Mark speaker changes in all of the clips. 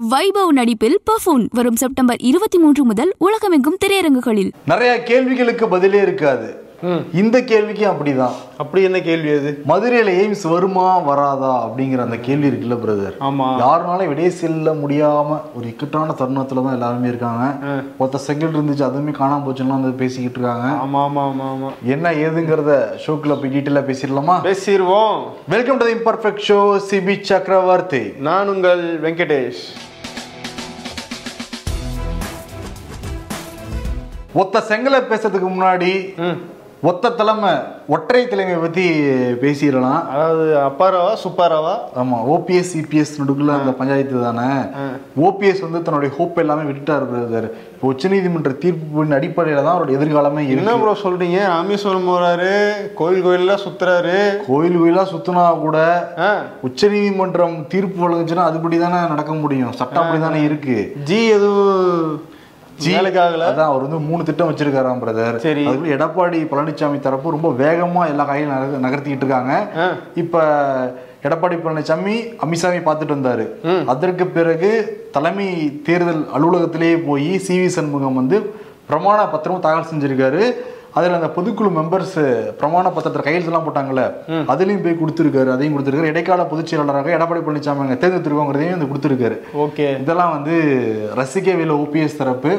Speaker 1: வைபவ் நடிப்பில் பஃபூன் வரும் செப்டம்பர் இருபத்தி மூன்று முதல் உலகமெங்கும் திரையரங்குகளில்.
Speaker 2: நிறைய கேள்விகளுக்கு பதிலே இருக்காது. இந்த கேள்விக்கும் அப்படிதான்.
Speaker 3: அப்படி என்ன கேள்வி அது?
Speaker 2: மதுரையில எய்ம்ஸ் வருமா வராதா அப்படிங்கிற அந்த கேள்வி இருக்குல்ல பிரதர்
Speaker 3: ஆமா.
Speaker 2: யாருனாலும் விடைய செல்ல முடியாம ஒரு இக்கட்டான தருணத்துல தான் எல்லாருமே இருக்காங்க. ஒருத்த செகண்ட் இருந்துச்சு அதுவுமே காணாம போச்சுன்னா வந்து பேசிக்கிட்டு இருக்காங்க.
Speaker 3: ஆமா ஆமா ஆமா ஆமா.
Speaker 2: என்ன ஏதுங்கிறத ஷோக்குள்ள போய் டீட்டெயிலாக பேசிடலாமா?
Speaker 3: பேசிடுவோம்
Speaker 2: welcome to imperfect show Sibi Chakravarthy
Speaker 3: நான் உங்கள் வெங்கடேஷ்.
Speaker 2: ஒத்த செங்கலை பேசுறதுக்கு முன்னாடி. ஒத்த தலைமை ஒற்றை தலைமையை பத்தி பேசிடலாம்.
Speaker 3: அதாவது அப்பாராவா சுப்பாராவா?
Speaker 2: ஆமா ஓபிஎஸ் சிபிஎஸ் நடுக்குள்ள அந்த பஞ்சாயத்து தானே? ஓபிஎஸ் வந்து தன்னுடைய ஹோப் எல்லாமே விட்டுட்டாரு பிரதர் இப்போ உச்சநீதிமன்ற தீர்ப்பின் அடிப்படையில தான் அவருடைய எதிர்காலமே
Speaker 3: என்ன ப்ரோ சொல்றீங்க? ராமேஸ்வரம் போறாரு கோயில் கோயிலெல்லாம் சுத்துறாரு.
Speaker 2: கோயில் கோயிலா சுத்தினா கூட உச்சநீதிமன்றம் தீர்ப்பு வழங்குச்சுன்னா அதுபடி தானே நடக்க முடியும். சட்டம் அப்படி தானே இருக்கு.
Speaker 3: ஜி எதுவும் வேலைக்கு ஆகல
Speaker 2: அதான் அவர் வந்து மூணு திட்டம் வச்சிருக்காராம் பிரதர்
Speaker 3: சரி.
Speaker 2: அதுக்குள்ள எடப்பாடி பழனிசாமி தரப்பு ரொம்ப வேகமா எல்லா கையிலும் நகர் நகர்த்திக்கிட்டு இருக்காங்க. இப்ப எடப்பாடி பழனிசாமி அமித்ஷாவை பார்த்துட்டு வந்தாரு. அதற்கு பிறகு தலைமை தேர்தல் அலுவலகத்திலேயே போய் சி வி சண்முகம் வந்து பிரமாண பத்திரமும் தாக்கல் செஞ்சிருக்காரு. அதுல அந்த பொதுக்குழு மெம்பர்ஸ் பிரமாண பத்திரத்தை கையெழுத்துலாம் போட்டாங்கல்ல அதுலயும் போய் கொடுத்துருக்காரு அதையும் கொடுத்துருக்காரு. இடைக்கால பொதுச் செயலாளராக எடப்பாடி பழனிசாமி அங்க தேர்ந்தெடுத்திருக்கோங்கிறதையும் வந்து கொடுத்துருக்காரு.
Speaker 3: ஓகே.
Speaker 2: இதெல்லாம் வந்து ரசிக்கவில்லை ஓபிஎஸ் தரப்பு.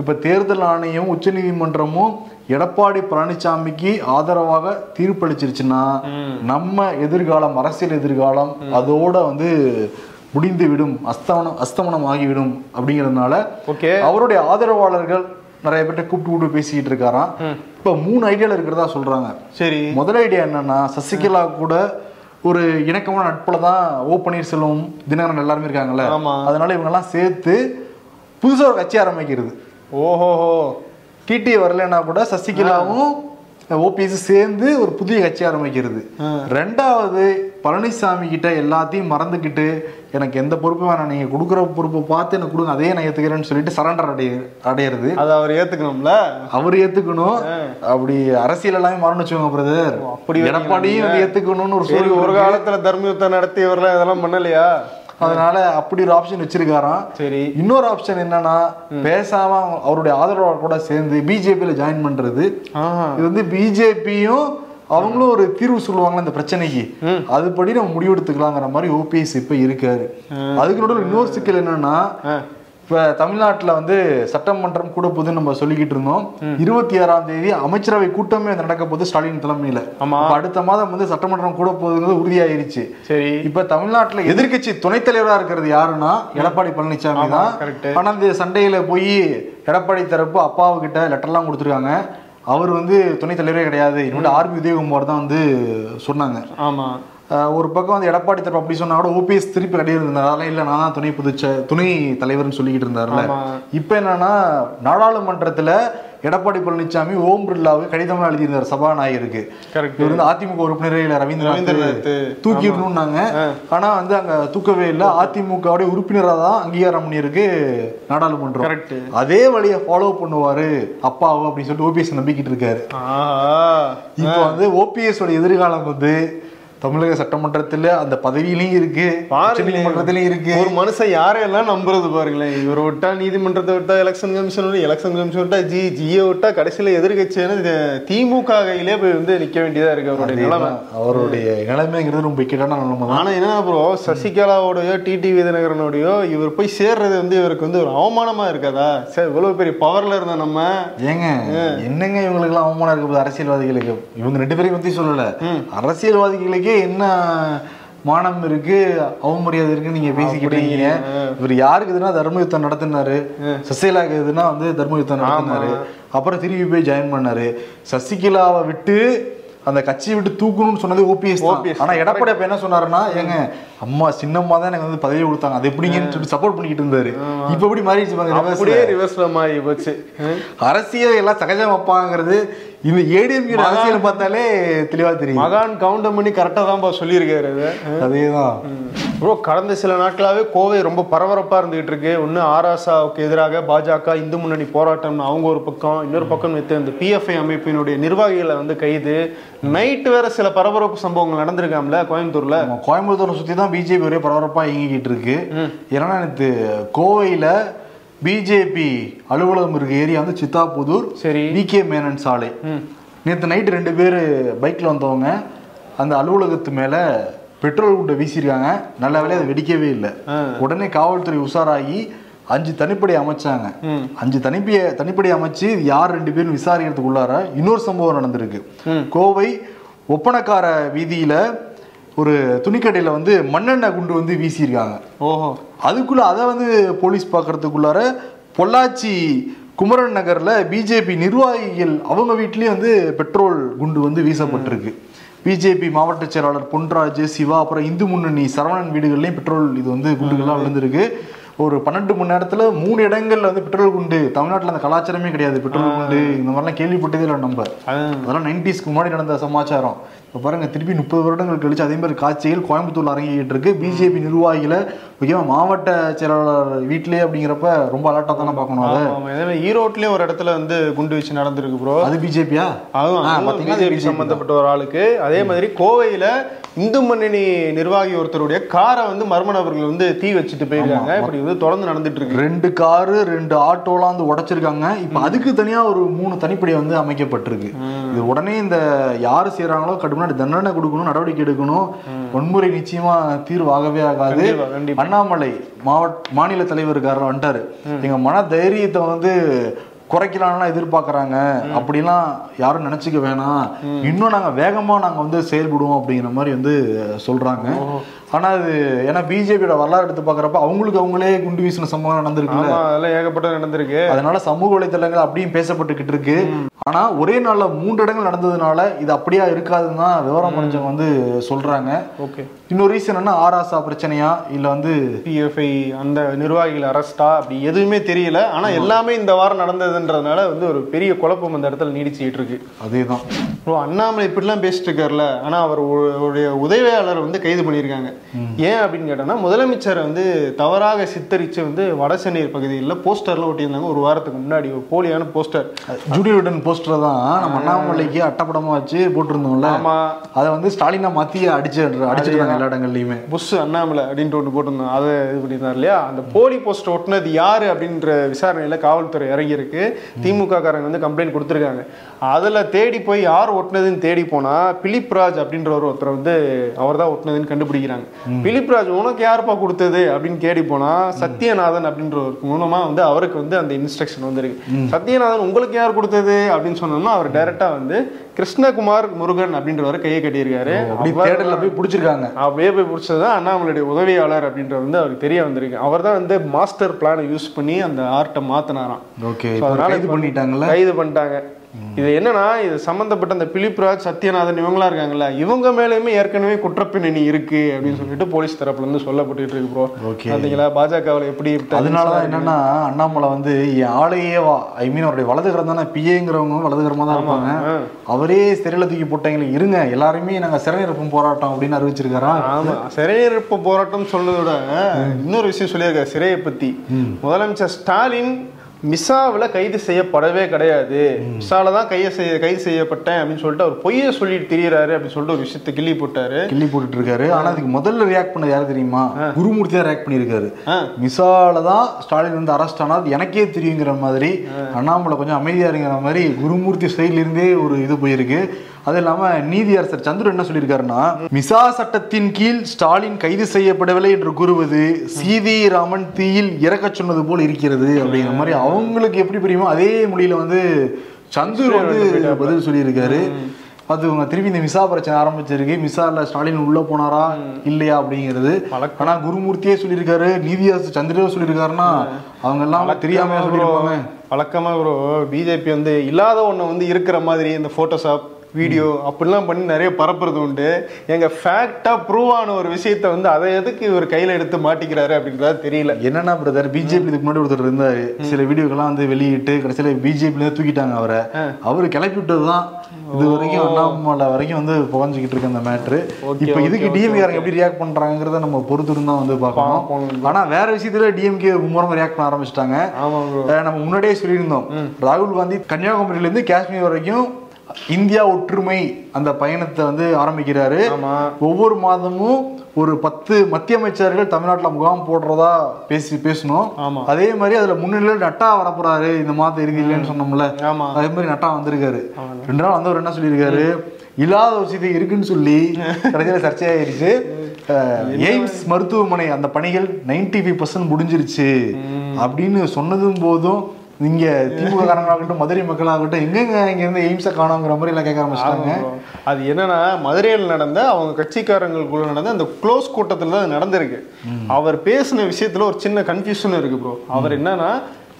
Speaker 2: இப்ப தேர்தல் ஆணையம் உச்சநீதிமன்றமும் எடப்பாடி பழனிசாமிக்கு ஆதரவாக தீர்ப்பளிச்சிருச்சுன்னா நம்ம எதிர்காலம் அரசியல் எதிர்காலம் அதோட வந்து முடிந்து விடும் அஸ்தமனம் அஸ்தமனம் ஆகிவிடும் அப்படிங்கிறதுனால
Speaker 3: ஓகே.
Speaker 2: அவருடைய ஆதரவாளர்கள் நிறைய பேர்ட்ட கூப்பிட்டு கூப்பிட்டு பேசிக்கிட்டு இருக்காராம். இப்ப மூணு ஐடியால இருக்கிறதா சொல்றாங்க.
Speaker 3: சரி.
Speaker 2: முதல் ஐடியா என்னன்னா சசிகலா கூட ஒரு இணக்கமான நட்புல தான் ஓ பன்னீர்செல்வம் தினகரன் எல்லாருமே இருக்காங்கல்ல. அதனால இவங்கெல்லாம் சேர்த்து புதுசா ஒரு கட்சி ஆரம்பிக்கிறது.
Speaker 3: ஓஹோஹோ.
Speaker 2: டிடி வரலைன்னா கூட சசிகலாவும் ஓபிஎஸ் சேர்ந்து ஒரு புதிய கட்சி ஆரம்பிக்கிறது. ரெண்டாவது பழனிசாமி கிட்ட எல்லாத்தையும் மறந்துக்கிட்டு எனக்கு எந்த பொறுப்பும் வேணாம் நீங்க கொடுக்குற பொறுப்பை பார்த்து எனக்கு கொடுங்க அதே நான் ஏத்துக்கிறேன்னு சொல்லிட்டு சரண்டர் அடைய அடையிறது.
Speaker 3: அதை அவர் ஏத்துக்கணும்ல?
Speaker 2: அவர் ஏத்துக்கணும். அப்படி அரசியல் எல்லாமே வச்சுக்கோங்க பிரதர்
Speaker 3: அப்படி
Speaker 2: எடப்பாடியும் ஏத்துக்கணும்னு ஒரு
Speaker 3: ஒரு. காலத்துல தர்மயுத்தம் நடத்தியவர்லாம் இதெல்லாம் பண்ணலையா?
Speaker 2: அதனால அப்படி ஒரு ஆப்ஷன் வச்சிருக்காராம்.
Speaker 3: சரி.
Speaker 2: இன்னொரு ஆப்ஷன் என்னன்னா பேசாம அவருடைய ஆதரவாளர் கூட சேர்ந்து பிஜேபியில ஜாயின் பண்றது. இது வந்து பிஜேபியும் அவங்களும் ஒரு தீர்வு சொல்லுவாங்க இந்த பிரச்சனைக்கு. அதுபடி நம்ம முடிவெடுத்துக்கலாங்கிற மாதிரி ஓபிஎஸ் இப்ப இருக்காரு. அதுக்கு நடுவில் இன்னொரு சிக்கல் என்னன்னா இப்ப தமிழ்நாட்டுல வந்து சட்டமன்றம் கூட போகுதுன்னு நம்ம சொல்லிக்கிட்டு இருந்தோம். இருபத்தி ஆறாம் தேதி அமைச்சரவை கூட்டமே நடக்க போகுது ஸ்டாலின் தலைமையில.
Speaker 3: ஆமா.
Speaker 2: இப்ப அடுத்த மாதம் வந்து சட்டமன்றம் கூட போகுதுங்கிறது உறுதியாயிருச்சு.
Speaker 3: சரி.
Speaker 2: இப்ப தமிழ்நாட்டுல எதிர்க்கட்சி துணைத் தலைவரா இருக்கிறது யாருன்னா எடப்பாடி பழனிசாமி தான்.
Speaker 3: correct.
Speaker 2: ஆனா இந்த சண்டையில போய் எடப்பாடி தரப்பு அப்பாவு கிட்ட லெட்டர்லாம் கொடுத்துருக்காங்க. அவர் வந்து துணைத் தலைவரே கிடையாது. இன்னொரு ஆர்பி உதயகுமார் தான் வந்து சொன்னாங்க.
Speaker 3: ஆமா.
Speaker 2: அஹ் ஒரு பக்கம் வந்து எடப்பாடி தரப்பு அப்படி சொன்னா கூட ஓபிஎஸ் திருப்பி கிடையாது இருந்தாலும் இல்ல நான் தான் துணை பொதுச்ச துணை தலைவர்னு சொல்லிக்கிட்டு இருந்தாருல்ல.
Speaker 3: ஆமா.
Speaker 2: இப்ப என்னன்னா நாடாளுமன்றத்துல எடப்பாடி பழனிசாமி ஓம் பிர்லாவுக்கு கடிதம் எழுதியிருந்தார் சபாநாயகருக்கு. இவர் வந்து அதிமுக உறுப்பினரே இல்ல ரவீந்திரநாத்
Speaker 3: ரவீந்திரநாத்.
Speaker 2: தூக்கிடணும்னாங்க ஆனா வந்து அங்க தூக்கவே இல்ல. அதிமுகவுடைய உறுப்பினரா தான் அங்கீகாரம் பண்ணியிருக்கு நாடாளுமன்றம்.
Speaker 3: Correct.
Speaker 2: அதே வழியை ஃபாலோ பண்ணுவாரு அப்பாவும் அப்படின்னு சொல்லிட்டு ஓபிஎஸ் நம்பிக்கிட்டு இருக்காரு. இப்போ வந்து ஓபிஎஸ் எதிர்காலம் வந்து தமிழக சட்டமன்றத்துல அந்த பதவியிலையும் இருக்கு உச்சநீதிமன்றத்திலையும் இருக்கு.
Speaker 3: ஒரு மனுஷன் யாரையெல்லாம் நம்புறது பாருங்களேன். இவர் விட்டா நீதிமன்றத்தை விட்டா எலெக்ஷன் கமிஷன் எலெக்ஷன் கமிஷன் விட்டா ஜி ஜியை விட்டா கடைசியில எதிர்கட்சியான திமுக கையிலே போய் வந்து நிக்க வேண்டியதா இருக்கு அவருடைய நிலைமை.
Speaker 2: அவருடைய நிலைமைங்கிறது ரொம்ப இக்கட்டான நிலைமை தான்.
Speaker 3: ஆனா என்ன ப்ரோ சசிகலாவோடயோ டிடி விதிநகரனோடயோ இவர் போய் சேர்றது வந்து இவருக்கு வந்து ஒரு அவமானமா இருக்காதா? சரி இவ்வளவு பெரிய பவர்ல இருந்த நம்ம.
Speaker 2: ஏங்க என்னங்க இவங்களுக்கு எல்லாம் அவமானம் இருக்க போகுது அரசியல்வாதிகளுக்கு? இவங்க ரெண்டு பேரையும் பத்தி சொல்லல. அரசியல்வாதிகளுக்கே என்ன மானம் இருக்கு? அவமரியாதை இருக்குன்னு நீங்க பேசிக்கிட்டு இருக்கீங்க இவர் யாருக்கு எதுனா தர்ம யுத்தம் நடத்தினாரு. சசிகலாவுக்கு எதுனா வந்து தர்ம யுத்தம் நடத்தினாரு. அப்புறம் திரும்பி போய் ஜாயின் பண்ணாரு. சசிகலாவை விட்டு அந்த கட்சியை விட்டு தூக்கணும்னு சொன்னது ஓபிஎஸ்
Speaker 3: OPS.
Speaker 2: ஆனா எடப்பாடி அப்ப என்ன சொன்னாருன்னா ஏங்க அம்மா சின்னம்மா தான் எனக்கு வந்து பதவி கொடுத்தாங்க. அது எப்படிங்கன்னு சொல்லி சப்போர்ட் பண்ணிக்கிட்டு இருந்தாரு. இப்ப எப்படி மாறிடுச்சு பாருங்க
Speaker 3: ரிவர்ஸ்ல மாறி போச்சு.
Speaker 2: அரசியல் எல்லாம் சகஜம் வைப்பாங்கிறது இந்த ஏடிஎம் அரசியல் பார்த்தாலே தெளிவா தெரியும்
Speaker 3: மகான் கவுண்டர் பண்ணி கரெக்டா தான் சொல்லியிருக்காரு அதை.
Speaker 2: அதேதான்.
Speaker 3: ப்ரோ கடந்த சில நாட்களாவே கோவை ரொம்ப பரபரப்பா இருந்துகிட்டு இருக்கு. ஒன்று ஆராசாவுக்கு எதிராக பாஜக இந்து முன்னணி போராட்டம்னு அவங்க ஒரு பக்கம் இன்னொரு பக்கம் நேற்று இந்த பிஎஃப்ஐ அமைப்பினுடைய நிர்வாகிகளை வந்து கைது. நைட்டு வேற சில பரபரப்பு சம்பவங்கள் நடந்திருக்காம்ல கோயம்புத்தூர்ல?
Speaker 2: கோயம்புத்தூரை சுற்றி தான் பிஜேபி ஒரே பரபரப்பாக இயங்கிக்கிட்டு இருக்கு. ஏன்னா நேற்று கோவையில் பிஜேபி அலுவலகம் இருக்க ஏரியா வந்து சித்தாபுதூர்
Speaker 3: சரி.
Speaker 2: வி கே மேனன் சாலை. நேற்று நைட்டு ரெண்டு பேர் பைக்கில் வந்தவங்க அந்த அலுவலகத்து மேலே பெட்ரோல் குண்டை வீசியிருக்காங்க. நல்ல வேலையை அது வெடிக்கவே இல்லை. உடனே காவல்துறை உஷாராகி அஞ்சு தனிப்படை அமைச்சாங்க. அஞ்சு தனிப்பைய தனிப்படை அமைச்சு யார் ரெண்டு பேரும் விசாரிக்கிறதுக்குள்ளார இன்னொரு சம்பவம் நடந்திருக்கு. கோவை ஒப்பனக்கார வீதியில ஒரு துணிக்கடையில வந்து மண்ணெண்ணெய் குண்டு வந்து வீசியிருக்காங்க.
Speaker 3: ஓஹோ.
Speaker 2: அதுக்குள்ள அதை வந்து போலீஸ் பார்க்கறதுக்குள்ளார பொள்ளாச்சி குமரன் நகர்ல பிஜேபி நிர்வாகிகள் அவங்க வீட்லயும் வந்து பெட்ரோல் குண்டு வந்து வீசப்பட்டிருக்கு. பிஜேபி மாவட்ட செயலாளர் பொன்ராஜ் சிவா அப்புறம் இந்து முன்னணி சரவணன் வீடுகள்லயும் பெட்ரோல் இது வந்து குண்டுகள்லாம் விழுந்திருக்கு. ஒரு பன்னெண்டு மணி நேரத்துல மூணு இடங்கள்ல வந்து பெட்ரோல் குண்டு. தமிழ்நாட்டுல அந்த கலாச்சாரமே கிடையாது. பெட்ரோல் குண்டு இந்த மாதிரிலாம் கேள்விப்பட்டதே இல்லை நம்ம. அதெல்லாம் நைன்டிஸ்க்கு முன்னாடி நடந்த சமாச்சாரம். இப்போ பாருங்க திருப்பி முப்பது வருடங்கள் கழிச்சு அதே மாதிரி காட்சிகள் கோயம்புத்தூர்ல அரங்கிட்டு இருக்கு. பிஜேபி நிர்வாகிகளை முக்கியமா மாவட்ட செயலாளர் வீட்டிலேயே அப்படிங்கிறப்ப ரொம்ப அலர்ட்டா தானே பார்க்கணும் அதை.
Speaker 3: ஈரோட்லயும் ஒரு இடத்துல வந்து குண்டு வச்சு நடந்திருக்கு ப்ரோ
Speaker 2: அது பிஜேபியா
Speaker 3: அதுவும் பிஜேபி
Speaker 2: BJP
Speaker 3: சம்பந்தப்பட்ட ஒரு ஆளுக்கு. அதே மாதிரி கோவையில இந்து முன்னணி நிர்வாகி ஒருத்தருடைய காரை வந்து மர்ம நபர்கள் வந்து தீ வச்சுட்டு போயிருக்காங்க. இப்படி வந்து தொடர்ந்து நடந்துட்டு இருக்கு.
Speaker 2: ரெண்டு காரு ரெண்டு ஆட்டோலாம் வந்து உடைச்சிருக்காங்க. இப்போ அதுக்கு தனியா ஒரு மூணு தனிப்படை வந்து அமைக்கப்பட்டிருக்கு. இது உடனே இந்த யாரு செய்றாங்களோ கடுமையான தண்டனை கொடுக்கணும் நடவடிக்கை எடுக்கணும். வன்முறை நிச்சயமா தீர்வாகவே ஆகாது. அண்ணாமலை மாவட்ட மாநில தலைவர் இருக்காரு வந்துட்டாரு. எங்க மன தைரியத்தை வந்து குறைக்கலாம்லாம் எதிர்பார்க்கறாங்க. அப்படிலாம் யாரும் நினைச்சுக்க வேணாம். இன்னும் நாங்க வேகமா நாங்க வந்து செயல்படுவோம் அப்படிங்கிற மாதிரி வந்து சொல்றாங்க. ஆனா அது ஏன்னா பிஜேபியோட வரலாறு எடுத்து பார்க்கறப்ப அவங்களுக்கு அவங்களே குண்டு வீசின சம்பவம் நடந்திருக்குல்ல?
Speaker 3: ஆமா அதெல்லாம் ஏகப்பட்ட நடந்திருக்கு.
Speaker 2: அதனால சமூக வலைதளங்கள் அப்படியும் பேசப்பட்டுக்கிட்டு இருக்கு. ஆனா ஒரே நாள்ல மூன்று இடங்கள் நடந்ததுனால இது அப்படியா இருக்காதுன்னு தான் விவரம் முடிஞ்சவங்க வந்து சொல்றாங்க.
Speaker 3: ஓகே.
Speaker 2: இன்னொரு ரீசன் என்ன ஆராசா பிரச்சனையா? இல்ல வந்து
Speaker 3: பிஎஃப்ஐ அந்த நிர்வாகிகள் அரெஸ்டா? அப்படி எதுவுமே தெரியல. ஆனா எல்லாமே இந்த வாரம் நடந்ததுன்றதுனால வந்து ஒரு பெரிய குழப்பம் அந்த இடத்துல நீடிச்சுக்கிட்டு இருக்கு
Speaker 2: அதேதான்
Speaker 3: அண்ணாமலை இப்படிலாம் பேசிட்டு இருக்காருல்ல. ஆனா அவர் அவருடைய உதவியாளர் வந்து கைது பண்ணியிருக்காங்க. ஏன் அப்படின்னு கேட்டோம்னா முதலமைச்சரை வந்து தவறாக சித்தரிச்சு வந்து வடசென்னையர் பகுதியில் போஸ்டர்ல ஒட்டியிருந்தாங்க. ஒரு வாரத்துக்கு முன்னாடி ஒரு போலியான போஸ்டர்.
Speaker 2: ஜூடியோடன் போஸ்டர் தான். நம்ம அண்ணாமலைக்கு அட்டப்படமா வச்சு போட்டிருந்தோம்ல.
Speaker 3: ஆமா.
Speaker 2: அதை வந்து ஸ்டாலினா மாத்தி அடிச்சு அடிச்சிருக்காங்க எல்லா இடங்கள்லயுமே.
Speaker 3: புஷ் அண்ணாமலை அப்படின்ட்டு ஒன்று போட்டிருந்தோம். அதை இது பண்ணியிருந்தார் இல்லையா? அந்த போலி போஸ்டர் ஒட்டினது யாரு அப்படின்ற விசாரணையில காவல்துறை இறங்கியிருக்கு. திமுக காரங்க வந்து கம்ப்ளைண்ட் கொடுத்துருக்காங்க. அதுல தேடி போய் யார் ஒட்டினதுன்னு தேடி போனா பிலிப் ராஜ் அப்படின்ற ஒரு ஒருத்தர் வந்து அவர் தான் ஒட்டினதுன்னு கண்டுபிடிக்கிறாங்க. பிலிப் ராஜ் உனக்கு யாருப்பா கொடுத்தது? அப்படின்னு தேடி போனா சத்யநாதன் அப்படின்றவருக்கு மூலமா வந்து அவருக்கு வந்து அந்த இன்ஸ்ட்ரக்ஷன் வந்திருக்கு. சத்யநாதன் உங்களுக்கு யார் கொடுத்தது? அப்படின்னு சொன்னோம்னா அவர் டைரக்டா வந்து கிருஷ்ணகுமார் முருகன் அப்படின்றவர் கையை கட்டியிருக்காரு.
Speaker 2: அப்படி
Speaker 3: அவர்
Speaker 2: தேடல போய் பிடிச்சிருக்காங்க.
Speaker 3: அப்படியே போய் பிடிச்சது தான் அண்ணாமலையுடைய உதவியாளர் அப்படின்றது வந்து அவருக்கு தெரிய வந்திருக்கு. அவர் தான் வந்து மாஸ்டர் பிளானை யூஸ் பண்ணி அந்த ஆர்ட்டை மாத்தினாராம்.
Speaker 2: ஓகே
Speaker 3: அதனால
Speaker 2: கைது
Speaker 3: இப்ப
Speaker 2: பண்ணிட்டாங்கல்ல?
Speaker 3: கைது பண்ணிட்டாங்க. இது என்னன்னா இது சம்பந்தப்பட்ட அந்த பிலிப்ராஜ் சத்யநாதன் இவங்களா இருக்காங்கல்ல இவங்க மேலேயுமே ஏற்கனவே குற்றப்பின்னணி இருக்கு அப்படின்னு சொல்லிட்டு போலீஸ் தரப்புல இருந்து சொல்லப்பட்டு இருக்கு ப்ரோ
Speaker 2: Okay.
Speaker 3: பாத்தீங்களா? பாஜகவில் எப்படி
Speaker 2: அதனாலதான் என்னன்னா அண்ணாமலை வந்து ஆளையே வா. ஐ மீன் அவருடைய வலதுகரம் தானே பிஏங்கிறவங்க வலதுகரமா தான் இருப்பாங்க. அவரே சிறையில தூக்கி போட்டாங்களே இருங்க எல்லாருமே நாங்க சிறை நிரப்பும் போராட்டம் அப்படின்னு அறிவிச்சிருக்காரா?
Speaker 3: ஆமா சிறையிருப்பு போராட்டம் சொல்றதை விட இன்னொரு விஷயம் சொல்லியிருக்காரு சிறையை பத்தி. முதலமைச்சர் ஸ்டாலின் மிசாவில் கைது செய்யப்படவே கிடையாது. மிசால தான் கைய செய்ய கைது செய்யப்பட்டேன் அப்படின்னு சொல்லிட்டு அவர் பொய்யை சொல்லிட்டு திரியறாரு அப்படின்னு சொல்லிட்டு ஒரு விஷயத்தை கிள்ளி போட்டாரு.
Speaker 2: கிள்ளி போட்டுட்டு இருக்காரு ஆனா அதுக்கு முதல்ல ரியாக்ட் பண்ணது யாரு தெரியுமா? குருமூர்த்தி தான் ரியாக்ட் பண்ணியிருக்காரு.
Speaker 3: ஆ.
Speaker 2: மிசால தான் ஸ்டாலின் வந்து அரெஸ்ட் ஆனா அது எனக்கே தெரியுங்கிற மாதிரி அண்ணாமலை கொஞ்சம் அமைதியா இருங்கிற மாதிரி குருமூர்த்தி சைட்ல இருந்தே ஒரு இது போயிருக்கு. அது இல்லாம நீதியரசர் சந்துரு என்ன சொல்லியிருக்காருன்னா மிசா சட்டத்தின் கீழ் ஸ்டாலின் கைது செய்யப்படவில்லை என்று கூறுவது சீதி ராமன் தீயில் இறக்கச் சொன்னது போல் இருக்கிறது அப்படிங்கிற மாதிரி அவங்களுக்கு எப்படி புரியுமோ அதே மொழியில வந்து சந்துரு வந்து பதில் சொல்லியிருக்காரு. அது இவங்க திருப்பி இந்த மிசா பிரச்சனை ஆரம்பிச்சிருக்கு. மிசால ஸ்டாலின் உள்ள போனாரா இல்லையா அப்படிங்கிறது. ஆனா குருமூர்த்தியே சொல்லியிருக்காரு நீதியரசு சந்திரோ சொல்லியிருக்காருன்னா அவங்க எல்லாம் தெரியாம சொல்லியிருப்பாங்க
Speaker 3: வழக்கமா ஒரு பிஜேபி வந்து இல்லாத ஒண்ணு வந்து இருக்கிற மாதிரி இந்த போட்டோஷாப் வீடியோ அப்படிலாம் பண்ணி நிறைய பரப்புறது உண்டு. எங்க ஃபேக்டா ப்ரூவ் ஆன ஒரு விஷயத்த வந்து அதை எதுக்கு இவர் கையில எடுத்து மாட்டிக்கிறாரு அப்படின்றது தெரியல.
Speaker 2: என்னன்னா பிரதர் பிஜேபி இதுக்கு முன்னாடி ஒருத்தர் இருந்தாரு. சில வீடியோக்கெல்லாம் வந்து வெளியிட்டு கடைசியில பிஜேபில தூக்கிட்டாங்க அவரை. அவரு கிளப்பி விட்டதுதான். இது வரைக்கும் அண்ணாமலை வரைக்கும் வந்து புகஞ்சுக்கிட்டு இருக்கு அந்த மேட்ரு இப்ப இதுக்கு டிஎம்கே எப்படி ரியாக்ட் பண்றாங்கிறத நம்ம பொறுத்து தான் வந்து பார்க்கணும். ஆனா வேற விஷயத்துல டிஎம்கே மும்முரமா ரியாக்ட் பண்ண ஆரம்பிச்சிட்டாங்க. நம்ம முன்னாடியே சொல்லியிருந்தோம். ராகுல் காந்தி கன்னியாகுமரியில இருந்து காஷ்மீர் வரைக்கும் இந்தியா ஒற்றுமை அந்த பயணத்தை வந்து ஆரம்பிக்கிறாரு. ஒவ்வொரு மாதமும் ஒரு பத்து மத்திய அமைச்சர்கள் தமிழ்நாட்டுல முகாம் போடுறதா பேசி பேசணும். அதே மாதிரி அதுல முன்னிலையில் நட்டா வரப்போறாரு. இந்த மாதம் இறுதியிலன்னு சொன்னோம்ல.
Speaker 3: ஆமா.
Speaker 2: அதே மாதிரி நட்டா வந்திருக்காரு. ரெண்டு நாள் வந்தவர் என்ன சொல்லியிருக்காரு? இல்லாத ஒரு விஷயத்தை இருக்குன்னு சொல்லி கடைசியில சர்ச்சையாயிருச்சு. எய்ம்ஸ் மருத்துவமனை அந்த பணிகள் 95% ஃபைவ் பர்சன்ட் முடிஞ்சிருச்சு. அப்படின்னு சொன்னதும் போதும் இங்க திமுக காரங்களாகட்டும் மதுரை மக்களாகட்டும் எங்கெங்க இங்க இருந்து எய்ம்ஸை காணோங்கிற மாதிரி எல்லாம் கேட்க ஆரம்பிச்சிட்டாங்க.
Speaker 3: அது என்னன்னா மதுரையில் நடந்த அவங்க கட்சிக்காரங்களுக்குள்ள நடந்த அந்த க்ளோஸ் கூட்டத்தில் தான் நடந்திருக்கு. அவர் பேசின விஷயத்துல ஒரு சின்ன கன்ஃபியூஷன் இருக்கு ப்ரோ அவர் என்னன்னா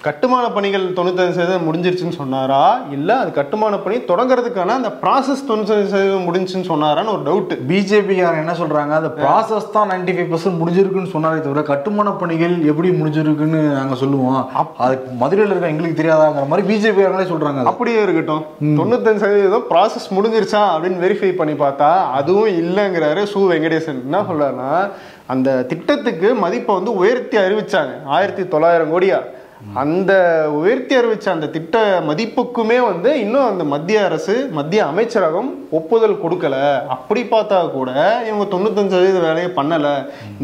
Speaker 3: கட்டுமான பணிகள் தொண்ணூத்தஞ்சு சதவீதம் முடிஞ்சிருச்சுன்னு சொன்னாரா? இல்ல அது கட்டுமான பணி தொடங்குறதுக்கான அந்த ப்ராசஸ் தொண்ணூத்தஞ்சு சதவீதம் முடிஞ்சுன்னு சொன்னாரான்னு ஒரு டவுட்
Speaker 2: பிஜேபி என்ன சொல்றாங்க? அந்த ப்ராசஸ் தான் 95% ஃபைவ் பர்சன்ட் முடிஞ்சிருக்குன்னு சொன்னாரே தவிர கட்டுமான பணிகள் எப்படி முடிஞ்சிருக்குன்னு நாங்க சொல்லுவோம். அது மதுரையில இருக்க எங்களுக்கு தெரியாதாங்கிற மாதிரி பிஜேபி சொல்றாங்க அதை.
Speaker 3: அப்படியே இருக்கட்டும். தொண்ணூத்தஞ்சு சதவீதம் ப்ராசஸ் முடிஞ்சிருச்சா அப்படின்னு வெரிஃபை பண்ணி பார்த்தா அதுவும் இல்லைங்கிறாரு சு வெங்கடேசன். என்ன சொல்றாருன்னா அந்த திட்டத்துக்கு மதிப்பை வந்து உயர்த்தி அறிவிச்சாங்க. ஆயிரத்தி தொள்ளாயிரம் கோடியா. அந்த உயர்த்தி அறிவிச்ச அந்த திட்ட மதிப்புக்குமே வந்து இன்னும் அந்த மத்திய அரசு மத்திய அமைச்சரகம் ஒப்புதல் கொடுக்கல. அப்படி பார்த்தா கூட இவங்க தொண்ணூத்தஞ்சு சதவீத வேலையை பண்ணல.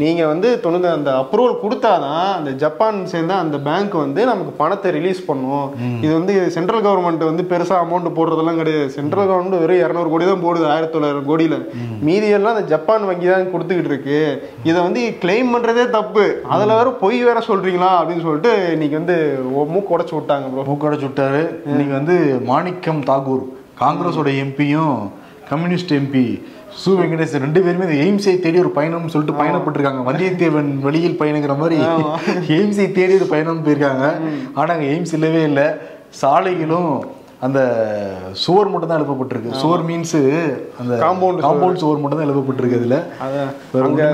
Speaker 3: நீங்க வந்து தொண்ணூத்தி அந்த அப்ரூவல் கொடுத்தாதான் அந்த ஜப்பான் சேர்ந்த அந்த பேங்க் வந்து நமக்கு பணத்தை ரிலீஸ் பண்ணும். இது வந்து சென்ட்ரல் கவர்மெண்ட் வந்து பெருசா அமௌண்ட் போடுறதெல்லாம் கிடையாது. சென்ட்ரல் கவர்மெண்ட் வெறும் இரநூறு கோடி தான் போடுது ஆயிரத்தி தொள்ளாயிரம் கோடியில. மீதி எல்லாம் அந்த ஜப்பான் வங்கி தான் கொடுத்துக்கிட்டு இருக்கு. இதை வந்து கிளைம் பண்றதே தப்பு. அதுல வேற பொய் வேற சொல்றீங்களா அப்படின்னு சொல்லிட்டு இன்னைக்கு வந்து மூக்கு உடச்சு விட்டாங்க ப்ரோ
Speaker 2: மூக்கடை சுட்டாரு இன்னைக்கு வந்து மாணிக்கம் தாகூர் காங்கிரஸோட எம்பியும் கம்யூனிஸ்ட் எம்பி சு வெங்கடேசன் ரெண்டு பேருமே இந்த எய்ம்ஸை தேடி ஒரு பயணம்னு சொல்லிட்டு பயணப்பட்டிருக்காங்க. வந்தியத்தேவன் வழியில் பயணிக்கிற மாதிரி எய்ம்ஸை தேடி ஒரு பயணம் போயிருக்காங்க. ஆனா அங்க எய்ம்ஸ் இல்லவே இல்லை. சாலைகளும் அந்த சுவர் மட்டும் தான் எழுப்பப்பட்டிருக்கு. சுவர் மீன்ஸ் அந்த
Speaker 3: Compound
Speaker 2: காம்பவுண்ட் சுவர் மட்டும் தான் எழுப்பப்பட்டிருக்கு அதுல
Speaker 3: அங்க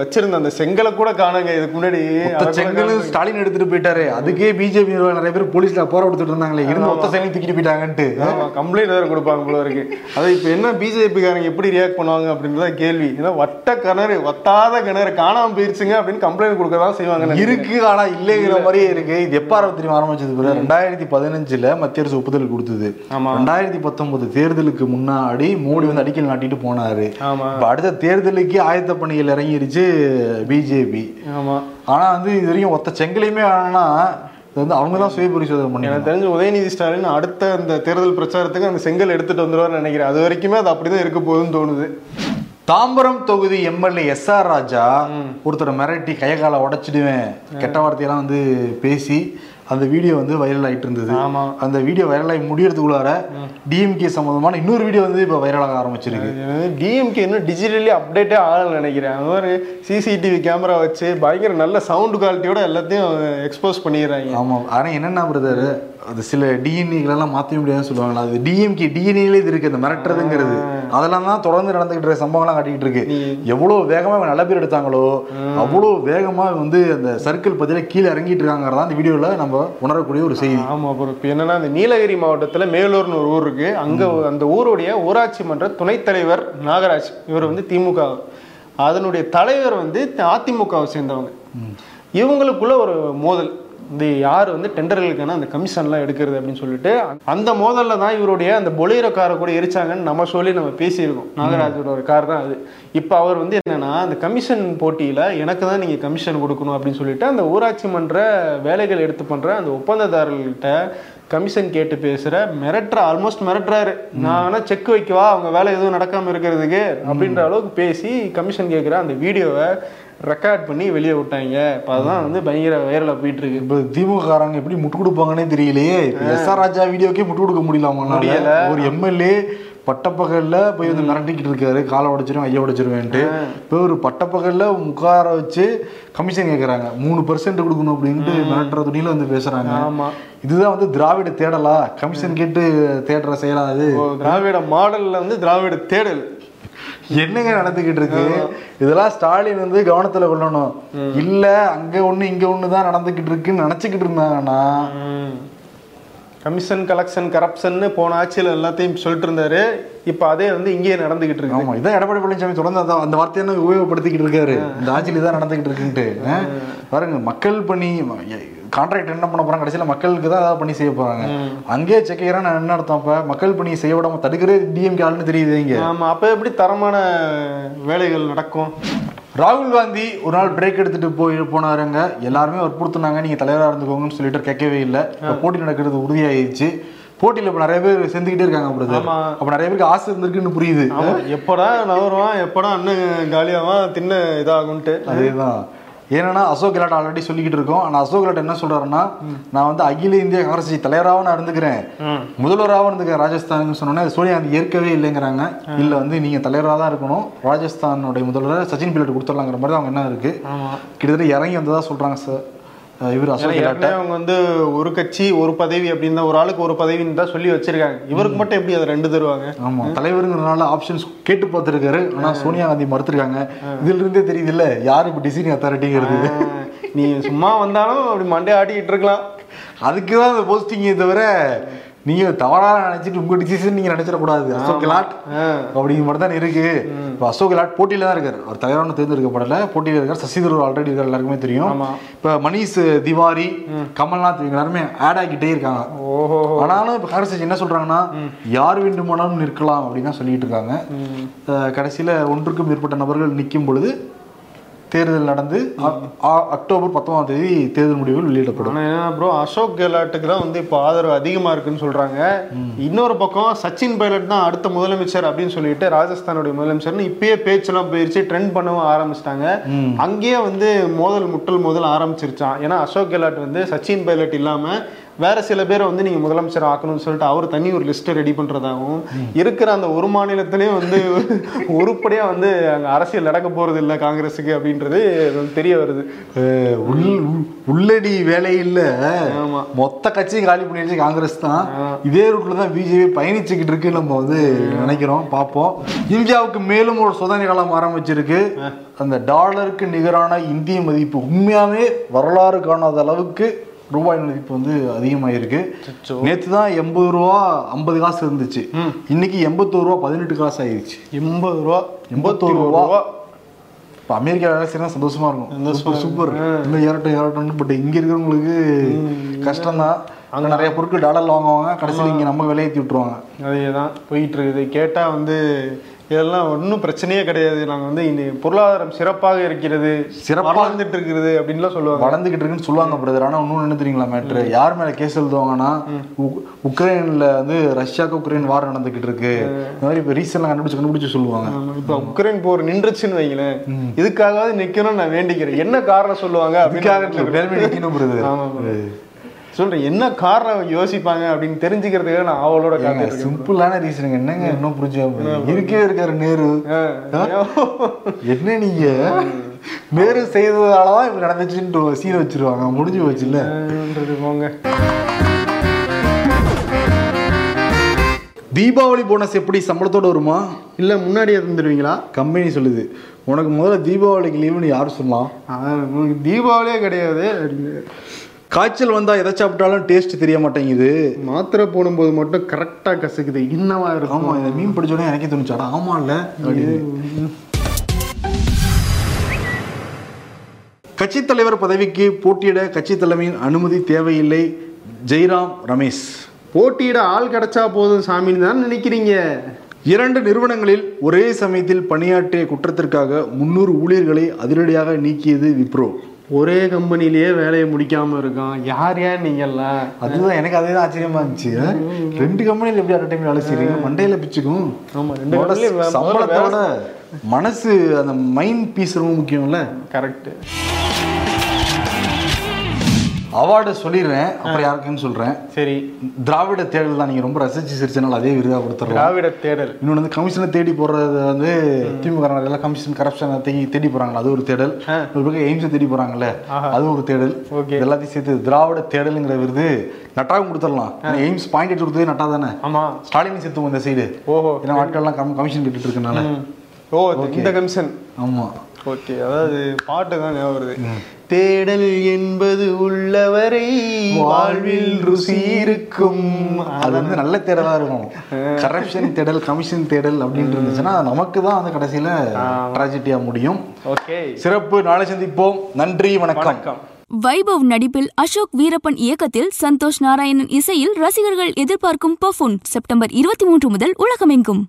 Speaker 3: வச்சிருந்த அந்த செங்கலை கூட காணுங்க. இதுக்கு முன்னாடி
Speaker 2: செங்கலும் ஸ்டாலின் எடுத்துட்டு போயிட்டாரு. அதுக்கே பிஜேபி நிறைய பேர் போலீஸ்ல போற கொடுத்துட்டு இருந்தாங்களே. இருந்து ஒத்த செங்கல் தூக்கிட்டு போயிட்டாங்கன்ட்டு.
Speaker 3: கம்ப்ளைண்ட் வேற கொடுப்பாங்க போல இருக்கு. அதான் இப்போ என்ன பிஜேபி காரங்க எப்படி ரியாக்ட் பண்ணுவாங்க அப்படின்றத கேள்வி. ஏன்னா வட்ட கிணறு வத்தாத கிணறு காணாம போயிருச்சுங்க அப்படின்னு கம்ப்ளைண்ட் கொடுக்க தான் செய்வாங்க
Speaker 2: இருக்கு ஆனா இல்லைங்கிற மாதிரியே இருக்கு. இது எப்ப ஆரம்பி ஆரம்பிச்சது பிறகு ரெண்டாயிரத்தி பதினஞ்சுல மத்திய அரசு ஒப்புதல் கொடுத்தது
Speaker 3: ஆமா.
Speaker 2: ரெண்டாயிரத்தி பத்தொன்பது தேர்தலுக்கு முன்னாடி மோடி வந்து அடிக்கல் நாட்டிட்டு போனாரு. இப்ப அடுத்த தேர்தலுக்கு ஆயத்த பணிகள் இறங்கிருச்சு பிஜேபி.
Speaker 3: ஆமா.
Speaker 2: ஆனா வந்து இது வரைக்கும் ஒத்த செங்கலையுமே வேணா இது வந்து அவங்க தான் சுய பரிசோதனை பண்ணி
Speaker 3: எனக்கு தெரிஞ்சு உதயநிதி ஸ்டாலின் அடுத்த அந்த தேர்தல் பிரச்சாரத்துக்கு அந்த செங்கல் எடுத்துட்டு வந்துருவார்னு நினைக்கிறேன். அது வரைக்குமே அது அப்படிதான் இருக்க போகுதுன்னு தோணுது.
Speaker 2: தாம்பரம் தொகுதி எம்எல்ஏ எஸ் ஆர் ராஜா ஒருத்தரை மிரட்டி கைய காலை உடைச்சிடுவேன். கெட்ட வார்த்தையெல்லாம் வந்து பேசி அந்த வீடியோ வந்து வைரல் ஆயிட்டு இருந்தது
Speaker 3: ஆமா.
Speaker 2: அந்த வீடியோ வைரல் ஆகி முடியறதுக்குள்ளார டிஎம்கே சம்பந்தமான இன்னொரு வீடியோ வந்து இப்போ வைரலாக ஆரம்பிச்சிருக்கு.
Speaker 3: டிஎம்கே இன்னும் டிஜிட்டலி அப்டேட்டே ஆகலன்னு நினைக்கிறேன். மாதிரி சிசிடிவி கேமரா வச்சு பயங்கர நல்ல சவுண்ட் குவாலிட்டியோட எல்லாத்தையும் எக்ஸ்போஸ் பண்ணிடுறாங்க.
Speaker 2: ஆமா. ஆனா என்னன்னா பிரதர் அது சில டிஎன்ஏகளெல்லாம் மாற்ற முடியாதுன்னு சொல்லுவாங்களா அது டிஎம்கே டிஎன்ஏல இது இருக்கு அந்த மிரட்டுறதுங்கிறது. அதெல்லாம் தான் தொடர்ந்து நடந்துகிட்டு இருக்க சம்பவம்லாம் காட்டிக்கிட்டு இருக்கு. எவ்வளவு வேகமா இவங்க நல்ல பேர் எடுத்தாங்களோ அவ்வளோ வேகமா வந்து அந்த சர்க்கிள் பதில கீழே இறங்கிட்டு இருக்காங்கிறதா அந்த வீடியோல நம்ம உணரக்கூடிய ஒரு செய்தி.
Speaker 3: ஆமா அப்புறம் இப்போ என்னன்னா இந்த நீலகிரி மாவட்டத்துல மேலூர்னு ஒரு ஊர் இருக்கு. அங்க அந்த ஊருடைய ஊராட்சி மன்ற துணைத் தலைவர் நாகராஜ் இவர் வந்து திமுக. அதனுடைய தலைவர் வந்து அதிமுகவை சேர்ந்தவங்க. இவங்களுக்குள்ள ஒரு மோதல். இந்த யார் வந்து டெண்டர்களுக்கான அந்த கமிஷன்லாம் எடுக்கிறது அப்படின்னு சொல்லிட்டு அந்த மோதல்ல தான் இவருடைய அந்த பொலேரோ காரை கூட எரிச்சாங்கன்னு நம்ம சொல்லி நம்ம பேசியிருக்கோம். நாகராஜோட ஒரு கார் தான் அது. இப்போ அவர் வந்து என்னன்னா அந்த கமிஷன் போட்டியில எனக்கு தான் நீங்க கமிஷன் கொடுக்கணும் அப்படின்னு சொல்லிட்டு அந்த ஊராட்சி மன்ற வேலைகள் எடுத்து பண்ற அந்த ஒப்பந்ததாரர்கள்ட்ட கமிஷன் கேட்டு பேசுற மிரட்டுற ஆல்மோஸ்ட் மிரட்டுறாரு. நான் வேணா செக் வைக்கவா? அவங்க வேலை எதுவும் நடக்காம இருக்கிறதுக்கு அப்படின்ற அளவுக்கு பேசி கமிஷன் கேட்குற அந்த வீடியோவை ரெக்கார்ட் பண்ணி வெளியே விட்டாங்க. இப்போ அதுதான் வந்து பயங்கர வைரலா போயிட்டு இருக்கு
Speaker 2: இப்போ திமுக காரங்க எப்படி முட்டு கொடுப்பாங்கன்னே தெரியலையே. எஸ் ஆர் ராஜா வீடியோக்கே முட்டு கொடுக்க முடியலாமா
Speaker 3: முடியல.
Speaker 2: ஒரு எம்எல்ஏ பட்டப்பகல்ல போய் வந்து மிரட்டிக்கிட்டு இருக்காரு. காலை உடைச்சிரும் ஐயா உடைச்சிருவேன்ட்டு. இப்போ ஒரு பட்டப்பகல்ல உட்கார வச்சு கமிஷன் கேட்குறாங்க மூணு பர்சன்ட் கொடுக்கணும் அப்படின்ட்டு மிரட்டுற துணியில வந்து பேசுறாங்க.
Speaker 3: ஆமா.
Speaker 2: இதுதான் வந்து திராவிட தேடலா? கமிஷன் கேட்டு தேடுற செயலா அது?
Speaker 3: திராவிட மாடல்ல வந்து திராவிட தேடல்.
Speaker 2: என்னங்க நடந்துகிட்டு இருக்கு? இதெல்லாம் ஸ்டாலின் வந்து கவனத்துல கொள்ளணும். இல்ல அங்க ஒண்ணு இங்க ஒண்ணு தான் நடந்துகிட்டு இருக்குன்னு நினைச்சுக்கிட்டு இருந்தாங்கன்னா
Speaker 3: கமிஷன் கலெக்ஷன் கரப்ஷன் போன ஆட்சியில் எல்லாத்தையும் சொல்லிட்டு இருந்தாரு. இப்போ அதே வந்து இங்கேயே நடந்துகிட்டு இருக்கு
Speaker 2: ஆமா இதான் எடப்பாடி பழனிசாமி தொடர்ந்து அந்த அந்த வார்த்தையை உபயோகப்படுத்திக்கிட்டு இருக்காரு. இந்த ஆட்சியில் தான் நடந்துகிட்டு இருக்குன்ட்டு? பாருங்க மக்கள் பணி கான்ட்ராக்ட் என்ன பண்ண போறாங்க? கடைசியில மக்களுக்கு தான் ஏதாவது பண்ணி செய்ய போறாங்க. அங்கேயே செக்கையறா என்ன அர்த்தம் அப்ப? மக்கள் பணி செய்ய விடாம தடுக்கிறே டிஎம்கே ஆளுன்னு தெரியுது இங்க.
Speaker 3: ஆமா அப்ப எப்படி தரமான வேலைகள் நடக்கும்?
Speaker 2: ராகுல் காந்தி ஒரு நாள் பிரேக் எடுத்துட்டு போய் போனாருங்க. எல்லாருமே வற்புறுத்துனாங்க நீங்க தலைவரா இருந்துக்கோங்கன்னு சொல்லிட்டு கேட்கவே இல்லை. இப்ப போட்டி நடக்கிறது உறுதியாயிடுச்சு. போட்டியில இப்ப நிறைய பேர் செஞ்சுக்கிட்டே இருக்காங்க
Speaker 3: ஆமா.
Speaker 2: அப்ப நிறைய பேருக்கு ஆசை இருந்திருக்குன்னு புரியுது.
Speaker 3: எப்படா நவருவான் எப்படா அண்ணன் காலியாவான் தின்ன இதாகும்ட்டு
Speaker 2: அதேதான். ஏன்னா அசோக் கெலாட் ஆல்ரெடி சொல்லிக்கிட்டு இருக்கோம். ஆனா அசோக் கெலாட் என்ன சொல்றாருன்னா நான் வந்து அகில இந்திய காங்கிரஸ் தலைவராகவும் நான் இருந்துக்கிறேன். முதல்வராகவும் இருந்துக்கிறேன் ராஜஸ்தானுக்கு சொன்னோன்னே சோனியா காந்தி ஏற்கவே இல்லைங்கிறாங்க. இல்ல வந்து நீங்க தலைவராக தான் இருக்கணும். ராஜஸ்தானுடைய முதல்வர் சச்சின் பைலட் கொடுத்துடலாங்கிற மாதிரி அவங்க என்ன இருக்கு. கிட்டத்தட்ட இறங்கி வந்ததா சொல்றாங்க சார் இவர்
Speaker 3: அவங்க வந்து ஒரு கட்சி ஒரு பதவி அப்படின்னு தான் ஒரு ஆளுக்கு ஒரு பதவின்னு தான் சொல்லி வச்சிருக்காங்க. இவருக்கு மட்டும் எப்படி அதை ரெண்டு தருவாங்க?
Speaker 2: ஆமா தலைவருங்கிறனால ஆப்ஷன்ஸ் கேட்டு பார்த்துருக்காரு. ஆனா சோனியா காந்தி மறுத்திருக்காங்க. இதுல இருந்தே தெரியுது இல்ல யாரு இப்ப டிசைனிங் அத்தாரிட்டிங்கிறது
Speaker 3: நீ சும்மா வந்தாலும் அப்படி மண்டே ஆட்டிக்கிட்டு இருக்கலாம்.
Speaker 2: அதுக்கு தான் அந்த போஸ்டிங்கே தவிர நீங்க தவறா நினைச்சிட்டு உங்க டிசிஷன் நீங்க நினைச்சிடக்கூடாது. அசோக் கெலாட் அப்படிங்கிற மாதிரி தான் இருக்கு. இப்போ அசோக் கெலாட் போட்டியில தான் இருக்காரு. அவர் தலைவரான தேர்ந்தெடுக்கப்படல போட்டியில இருக்கார். சசி தரூர் ஆல்ரெடி இருக்கார். எல்லாருக்குமே தெரியும். இப்போ மணிஷ் திவாரி கமல்நாத் இவங்க எல்லாருமே ஆட் ஆகிட்டே இருக்காங்க.
Speaker 3: ஓஹோ.
Speaker 2: ஆனாலும் இப்போ காங்கிரஸ் என்ன சொல்றாங்கன்னா யார் வேண்டுமானாலும் நிற்கலாம் அப்படின்னு சொல்லிட்டு இருக்காங்க. கடைசியில ஒன்றுக்கும் மேற்பட்ட நபர்கள் நிற்கும் பொழுது தேர்தல் நடந்து அக்டோபர் பத்தொன்பதாம் தேதி தேர்தல் முடிவுகள் வெளியிடப்படும்.
Speaker 3: என்ன ப்ரோ அசோக் கெலாட்டுக்கு தான் வந்து இப்போ ஆதரவு அதிகமா இருக்குன்னு சொல்றாங்க. இன்னொரு பக்கம் சச்சின் பைலட் தான் அடுத்த முதலமைச்சர் அப்படின்னு சொல்லிட்டு ராஜஸ்தானுடைய முதலமைச்சர்னு இப்பயே பேச்செல்லாம் போயிருச்சு ட்ரெண்ட் பண்ணவும் ஆரம்பிச்சிட்டாங்க. அங்கேயே வந்து மோதல் முட்டல் மோதல் ஆரம்பிச்சிருச்சான் ஏன்னா அசோக் கெலாட் வந்து சச்சின் பைலட் இல்லாம வேற சில பேரை வந்து நீங்க முதலமைச்சர் ஆக்கணும்னு சொல்லிட்டு அவர் தனி ஒரு லிஸ்ட்டை ரெடி பண்றதாகவும் இருக்கிற அந்த ஒரு மாநிலத்திலயும் வந்து உருப்படியா வந்து அங்க அரசியல் நடக்க போறது இல்லை காங்கிரஸுக்கு அப்படின்றது தெரிய வருது.
Speaker 2: உள்ளடி வேலை இல்ல.
Speaker 3: ஆமா.
Speaker 2: மொத்த கட்சியும் காலி பண்ணிடுச்சு காங்கிரஸ் தான். இதே ரூட்ல தான் பிஜேபி பயணிச்சுக்கிட்டு இருக்கு நம்ம வந்து நினைக்கிறோம் பார்ப்போம். இந்தியாவுக்கு மேலும் ஒரு சோதனை காலம் ஆரம்பிச்சிருக்கு. அந்த டாலருக்கு நிகரான இந்திய மதிப்பு உண்மையாவே வரலாறு காணாத அளவுக்கு ரூபாய் மதிப்பு வந்து அதிகமாயிருக்கு. நேத்து தான் எண்பது ரூபா ஐம்பது காசு இருந்துச்சு. இன்னைக்கு எண்பத்தோரு ரூபா பதினெட்டு காசு ஆயிடுச்சு
Speaker 3: எண்பது ரூபா
Speaker 2: எண்பத்தோரு ரூபா. இப்போ அமெரிக்கா வேலை செய்யணும் சந்தோஷமா இருக்கும். Super super. இன்னும் ஏறட்டும் ஏறட்டும் பட் இங்க இருக்கிறவங்களுக்கு கஷ்டம் தான் அங்க நிறைய பொருட்கள் டாலர்ல வாங்குவாங்க. கடைசியில் இங்க நம்ம விலையேற்றி விட்டுருவாங்க.
Speaker 3: அதே தான் போயிட்டு இருக்குது கேட்டா வந்து இதெல்லாம் ஒன்றும் பிரச்சனையே கிடையாது. நாங்க வந்து இந்த பொருளாதாரம் சிறப்பாக இருக்கிறது
Speaker 2: சிறப்பா-
Speaker 3: வளர்ந்துட்டு இருக்கிறது அப்படின்லாம் சொல்லுவாங்க.
Speaker 2: வளர்ந்துகிட்டு இருக்குன்னு சொல்லுவாங்க பிரதர் ஆனா இன்னும் என்ன தெரியுங்களா மேட்ரு யார் மேல கேஸ் எழுதுவாங்கன்னா உக்- உக்ரைன்ல வந்து ரஷ்யாவுக்கு உக்ரைன் வார் நடந்துகிட்டு இருக்கு இந்த மாதிரி இப்போ ரீசன்லாம் கண்டுபிடிச்சு கண்டுபிடிச்சு சொல்லுவாங்க.
Speaker 3: இப்ப உக்ரைன் போர் நின்றுச்சுன்னு வைங்களேன். இதுக்காகவாது நிக்கணும்னு நான் வேண்டிக்கிறேன். என்ன காரணம் சொல்லுவாங்க
Speaker 2: அதுக்காக நிக்கணும் பிரதர்
Speaker 3: சொல்றேன் என்ன காரணம் யோசிப்பாங்க அப்படின்னு தெரிஞ்சுக்கிறதுக்காக நான் அவளோட
Speaker 2: சிம்பிளான ரீசனுங்க என்னங்க இன்னும் புரிஞ்சு இருக்கே இருக்காரு நேரு. என்ன நீங்க? நேரு செய்ததாலதான் இப்ப நடந்துச்சுன்ட்டு சீன் வச்சிருவாங்க. முடிஞ்சு போச்சுல்ல?
Speaker 3: போங்க.
Speaker 2: தீபாவளி போனஸ் எப்படி? சம்பளத்தோட வருமா?
Speaker 3: இல்ல முன்னாடி இருந்துருவீங்களா
Speaker 2: கம்பெனி சொல்லுது. உனக்கு முதல்ல தீபாவளிக்கு லீவுன்னு யார் சொல்லலாம்
Speaker 3: தீபாவளியே கிடையாது.
Speaker 2: காய்ச்சல் வந்தா எதை சாப்பிட்டாலும் டேஸ்ட் தெரிய மாட்டேங்குது
Speaker 3: மாத்திரை போடும்போது மட்டும் கரெக்டா கசக்குது. என்னவா இருக்கும்.
Speaker 2: ஆமா இந்த மீன் படிச்சோடனே எனக்கே தோணுச்சாடா ஆமா இல்ல அப்படின்னு. கட்சி தலைவர் பதவிக்கு போட்டியிட கட்சி தலைமையின் அனுமதி தேவையில்லை. ஜெய்ராம் ரமேஷ்.
Speaker 3: போட்டியிட ஆள் கிடைச்சா போதும் சாமின்னு தான் நினைக்கிறீங்க?
Speaker 2: இரண்டு நிறுவனங்களில் ஒரே சமயத்தில் பணியாற்றிய குற்றத்திற்காக முன்னூறு ஊழியர்களை அதிரடியாக நீக்கியது விப்ரோ.
Speaker 3: ஒரே கம்பெனிலேயே வேலையை முடிக்காம இருக்கான். யார் யார் நீங்கெல்லாம்
Speaker 2: அதுதான் எனக்கு அதே தான் ஆச்சரியமா இருந்துச்சு. ரெண்டு கம்பெனியில் எப்படி அட் டைம் வேலை செய்றீங்க? மண்டையில பிச்சுக்கும்.
Speaker 3: ஆமா, ரெண்டு
Speaker 2: சம்பளத்தோட மனசு அந்த மைண்ட் பீஸ் ரொம்ப முக்கியம்ல.
Speaker 3: கரெக்ட்
Speaker 2: அவார்டு சொல்லிடுறேன். அப்புறம் யாருக்குன்னு சொல்றேன்.
Speaker 3: சரி.
Speaker 2: திராவிட தேடல் தான் நீங்க ரொம்ப ரசிச்சு சிரிச்சனால அதே விருதா கொடுத்துடலாம்
Speaker 3: திராவிட தேடல்.
Speaker 2: இன்னொன்று வந்து கமிஷனை தேடி போறது வந்து திமுக எல்லாம் கமிஷன் கரப்ஷன் தேடி தேடி போறாங்களா அது ஒரு தேடல். ஒரு பக்கம் எய்ம்ஸ் தேடி போறாங்கல்ல அது ஒரு தேடல். இது எல்லாத்தையும் சேர்த்து திராவிட தேடலுங்கிற விருது நட்டாவும் கொடுத்துடலாம். எய்ம்ஸ் பாயிண்ட் எடுத்து கொடுத்ததே நட்டா தானே?
Speaker 3: ஆமா.
Speaker 2: ஸ்டாலின் சேர்த்து இந்த சைடு
Speaker 3: ஓஹோ.
Speaker 2: ஏன்னா ஆட்கள்லாம் கம் கமிஷன் கேட்டுட்டு இருக்கனால.
Speaker 3: ஓ இந்த கமிஷன்
Speaker 2: ஆமா.
Speaker 3: ஓகே அதாவது பாட்டு தான் ஞாபகம் வருது தேடல் என்பது உள்ளவரை வாழ்வில் ருசி இருக்கும்.
Speaker 2: அது வந்து நல்ல தேடலா இருக்கும் கரப்ஷன் தேடல் கமிஷன் தேடல் அப்படின்னு இருந்துச்சுன்னா நமக்கு தான் அந்த கடைசியில ட்ராஜடியா முடியும்.
Speaker 3: ஓகே.
Speaker 2: சிறப்பு. நாளை சந்திப்போம். நன்றி வணக்கம்.
Speaker 3: வணக்கம்.
Speaker 1: வைபவ் நடிப்பில் அசோக் வீரப்பன் இயக்கத்தில் சந்தோஷ் நாராயணன் இசையில் ரசிகர்கள் எதிர்பார்க்கும் பஃபுன் செப்டம்பர் இருபத்தி மூன்று முதல் உலகமெங்கும்.